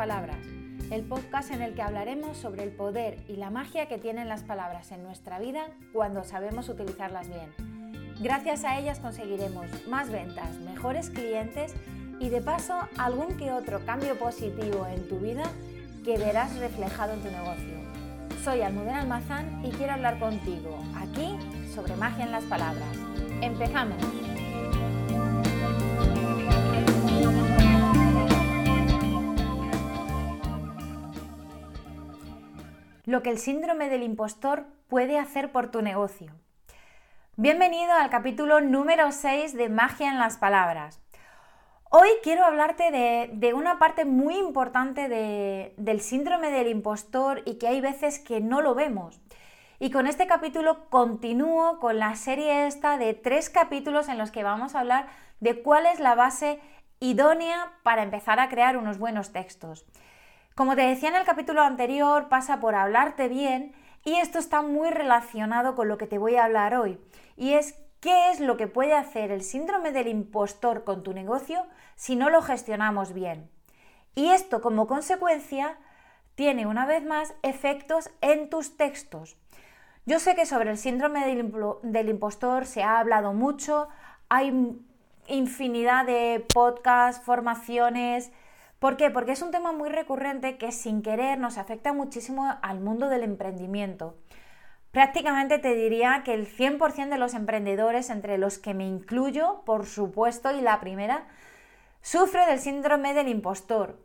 Palabras, el podcast en el que hablaremos sobre el poder y la magia que tienen las palabras en nuestra vida cuando sabemos utilizarlas bien. Gracias a ellas conseguiremos más ventas, mejores clientes y de paso algún que otro cambio positivo en tu vida que verás reflejado en tu negocio. Soy Almudena Almazán y quiero hablar contigo aquí sobre magia en las palabras. ¡Empezamos! Lo que el síndrome del impostor puede hacer por tu negocio. Bienvenido al capítulo número 6 de Magia en las Palabras. Hoy quiero hablarte de, una parte muy importante del síndrome del impostor y que hay veces que no lo vemos. Y con este capítulo continúo con la serie esta de tres capítulos en los que vamos a hablar de cuál es la base idónea para empezar a crear unos buenos textos. Como te decía en el capítulo anterior, pasa por hablarte bien y esto está muy relacionado con lo que te voy a hablar hoy. Y es qué es lo que puede hacer el síndrome del impostor con tu negocio si no lo gestionamos bien. Y esto como consecuencia tiene una vez más efectos en tus textos. Yo sé que sobre el síndrome del, impostor se ha hablado mucho, hay infinidad de podcasts, formaciones, ¿Por qué? Porque es un tema muy recurrente que sin querer nos afecta muchísimo al mundo del emprendimiento. Prácticamente te diría que el 100% de los emprendedores, entre los que me incluyo, por supuesto, y la primera, sufre del síndrome del impostor.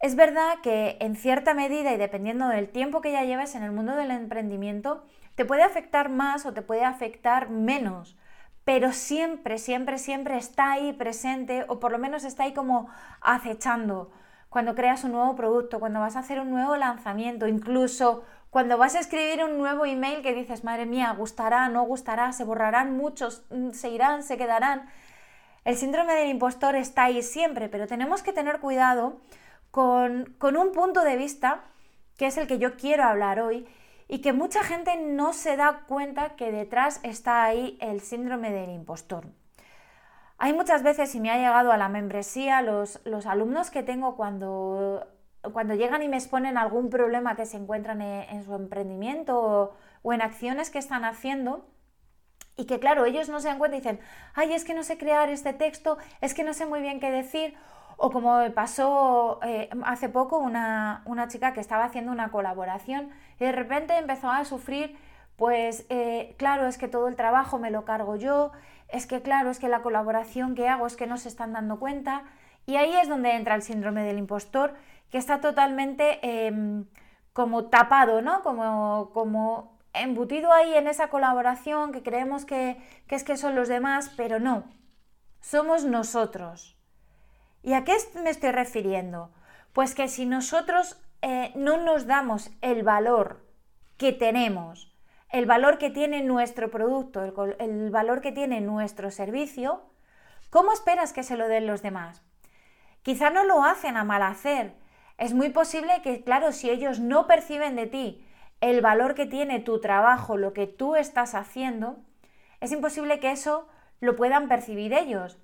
Es verdad que en cierta medida y dependiendo del tiempo que ya lleves en el mundo del emprendimiento, te puede afectar más o te puede afectar menos pero siempre, siempre, siempre está ahí presente o por lo menos está ahí como acechando cuando creas un nuevo producto, cuando vas a hacer un nuevo lanzamiento, incluso cuando vas a escribir un nuevo email que dices, madre mía, gustará, no gustará, se borrarán muchos, mm, se irán, se quedarán. El síndrome del impostor está ahí siempre, pero tenemos que tener cuidado con, con un punto de vista que es el que yo quiero hablar hoy y que mucha gente no se da cuenta que detrás está ahí el síndrome del impostor. Hay muchas veces, y me ha llegado a la membresía, los, alumnos que tengo cuando, cuando llegan y me exponen algún problema que se encuentran en, su emprendimiento o, en acciones que están haciendo, y que claro, ellos no se dan cuenta y dicen, ay, es que no sé crear este texto, es que no sé muy bien qué decir, o como me pasó eh, hace poco una, chica que estaba haciendo una colaboración y de repente empezó a sufrir, pues eh, claro, es que todo el trabajo me lo cargo yo, es que claro, es que la colaboración que hago es que no se están dando cuenta. Y ahí es donde entra el síndrome del impostor, que está totalmente em, como tapado, ¿no? Como, como embutido ahí en esa colaboración que creemos que, es que son los demás, pero no, somos nosotros. ¿Y a qué me estoy refiriendo? Pues que si nosotros eh, no nos damos el valor que tenemos, el valor que tiene nuestro producto, el, valor que tiene nuestro servicio, ¿cómo esperas que se lo den los demás? Quizá no lo hacen a mal hacer. Es muy posible que, claro, si ellos no perciben de ti el valor que tiene tu trabajo, lo que tú estás haciendo, es imposible que eso lo puedan percibir ellos.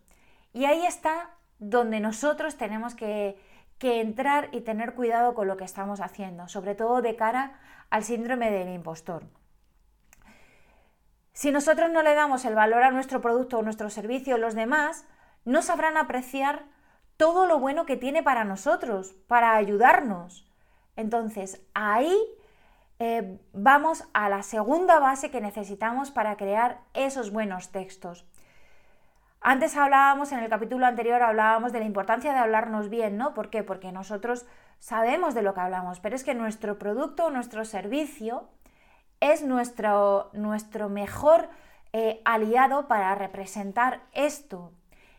Y ahí está donde nosotros tenemos que, entrar y tener cuidado con lo que estamos haciendo, sobre todo de cara al síndrome del impostor. Si nosotros no le damos el valor a nuestro producto o nuestro servicio, los demás no sabrán apreciar todo lo bueno que tiene para nosotros, para ayudarnos. Entonces, ahí eh, vamos a la segunda base que necesitamos para crear esos buenos textos. Antes hablábamos, en el capítulo anterior hablábamos de la importancia de hablarnos bien, ¿no? ¿Por qué? Porque nosotros sabemos de lo que hablamos, pero es que nuestro producto o nuestro servicio es nuestro, nuestro mejor eh, aliado para representar esto.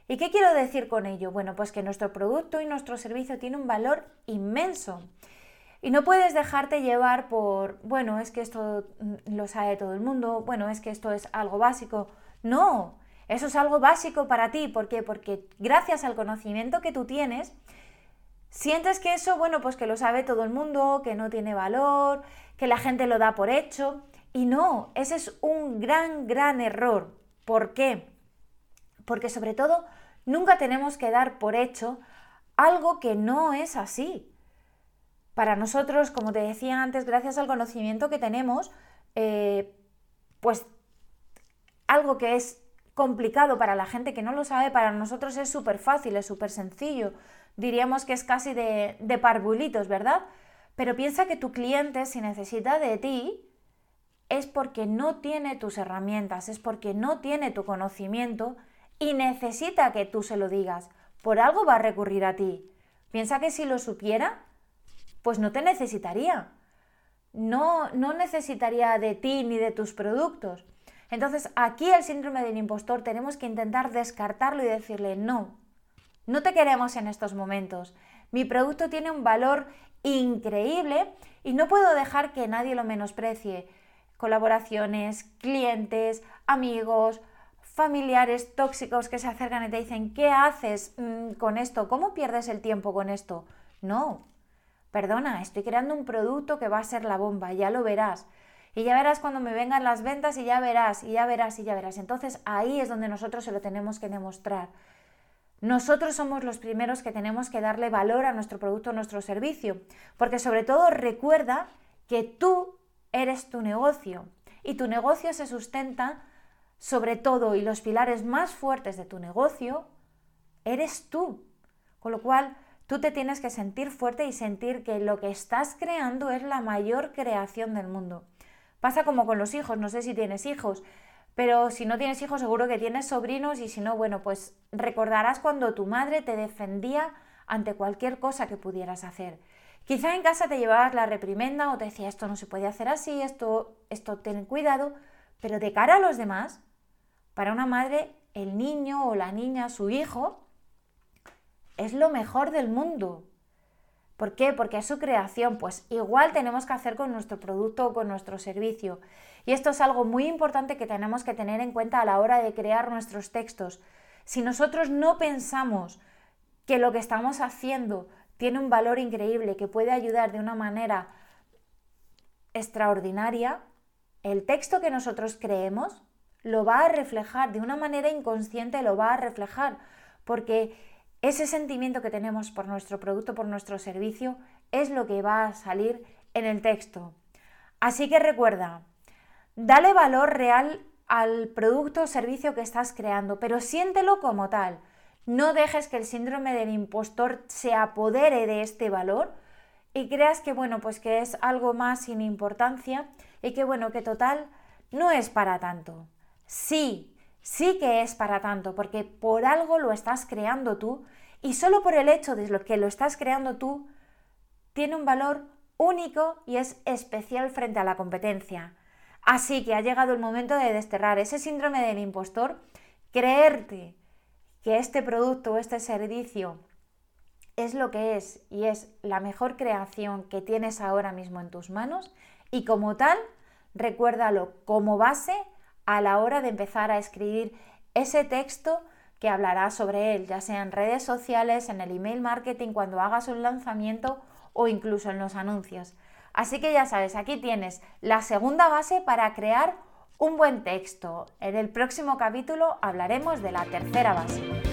¿Y qué quiero decir con ello? Bueno, pues que nuestro producto y nuestro servicio tiene un valor inmenso. Y no puedes dejarte llevar por, bueno, es que esto mm, lo sabe todo el mundo, bueno, es que esto es algo básico. No, eso es algo básico para ti. ¿Por qué? Porque gracias al conocimiento que tú tienes, sientes que eso, bueno, pues que lo sabe todo el mundo, que no tiene valor, que la gente lo da por hecho. Y no, ese es un gran, gran error. ¿Por qué? Porque sobre todo nunca tenemos que dar por hecho algo que no es así. Para nosotros, como te decía antes, gracias al conocimiento que tenemos, eh, pues algo que es complicado para la gente que no lo sabe, para nosotros es súper fácil, es súper sencillo. Diríamos que es casi de, de parvulitos, ¿verdad? Pero piensa que tu cliente, si necesita de ti, es porque no tiene tus herramientas, es porque no tiene tu conocimiento y necesita que tú se lo digas. Por algo va a recurrir a ti. Piensa que si lo supiera, pues no te necesitaría. No, no necesitaría de ti ni de tus productos. Entonces, aquí el síndrome del impostor tenemos que intentar descartarlo y decirle, no, no te queremos en estos momentos. Mi producto tiene un valor increíble y no puedo dejar que nadie lo menosprecie. Colaboraciones, clientes, amigos, familiares tóxicos que se acercan y te dicen, ¿qué haces mm, con esto? ¿Cómo pierdes el tiempo con esto? No, perdona, estoy creando un producto que va a ser la bomba, ya lo verás. Y ya verás cuando me vengan las ventas y ya verás, y ya verás, y ya verás. Entonces ahí es donde nosotros se lo tenemos que demostrar. Nosotros somos los primeros que tenemos que darle valor a nuestro producto, a nuestro servicio, porque sobre todo recuerda que tú eres tu negocio y tu negocio se sustenta sobre todo y los pilares más fuertes de tu negocio eres tú. Con lo cual, tú te tienes que sentir fuerte y sentir que lo que estás creando es la mayor creación del mundo. Pasa como con los hijos, no sé si tienes hijos, pero si no tienes hijos seguro que tienes sobrinos y si no, bueno, pues recordarás cuando tu madre te defendía ante cualquier cosa que pudieras hacer. Quizá en casa te llevabas la reprimenda o te decía esto no se puede hacer así, esto, esto ten cuidado, pero de cara a los demás, para una madre, el niño o la niña, su hijo, es lo mejor del mundo. ¿Por qué? Porque es su creación. Pues igual tenemos que hacer con nuestro producto o con nuestro servicio. Y esto es algo muy importante que tenemos que tener en cuenta a la hora de crear nuestros textos. Si nosotros no pensamos que lo que estamos haciendo tiene un valor increíble, que puede ayudar de una manera extraordinaria, el texto que nosotros creemos lo va a reflejar, de una manera inconsciente lo va a reflejar, porque ese sentimiento que tenemos por nuestro producto, por nuestro servicio, es lo que va a salir en el texto. Así que recuerda, dale valor real al producto o servicio que estás creando, pero siéntelo como tal. No dejes que el síndrome del impostor se apodere de este valor y creas que bueno, pues que es algo más sin importancia y que bueno, que total no es para tanto. Sí, sí que es para tanto, porque por algo lo estás creando tú y solo por el hecho de que lo estás creando tú, tiene un valor único y es especial frente a la competencia. Así que ha llegado el momento de desterrar ese síndrome del impostor, creerte que este producto o este servicio es lo que es y es la mejor creación que tienes ahora mismo en tus manos y como tal, recuérdalo como base a la hora de empezar a escribir ese texto que hablará sobre él, ya sea en redes sociales, en el email marketing, cuando hagas un lanzamiento o incluso en los anuncios. Así que ya sabes, aquí tienes la segunda base para crear un buen texto. En el próximo capítulo hablaremos de la tercera base.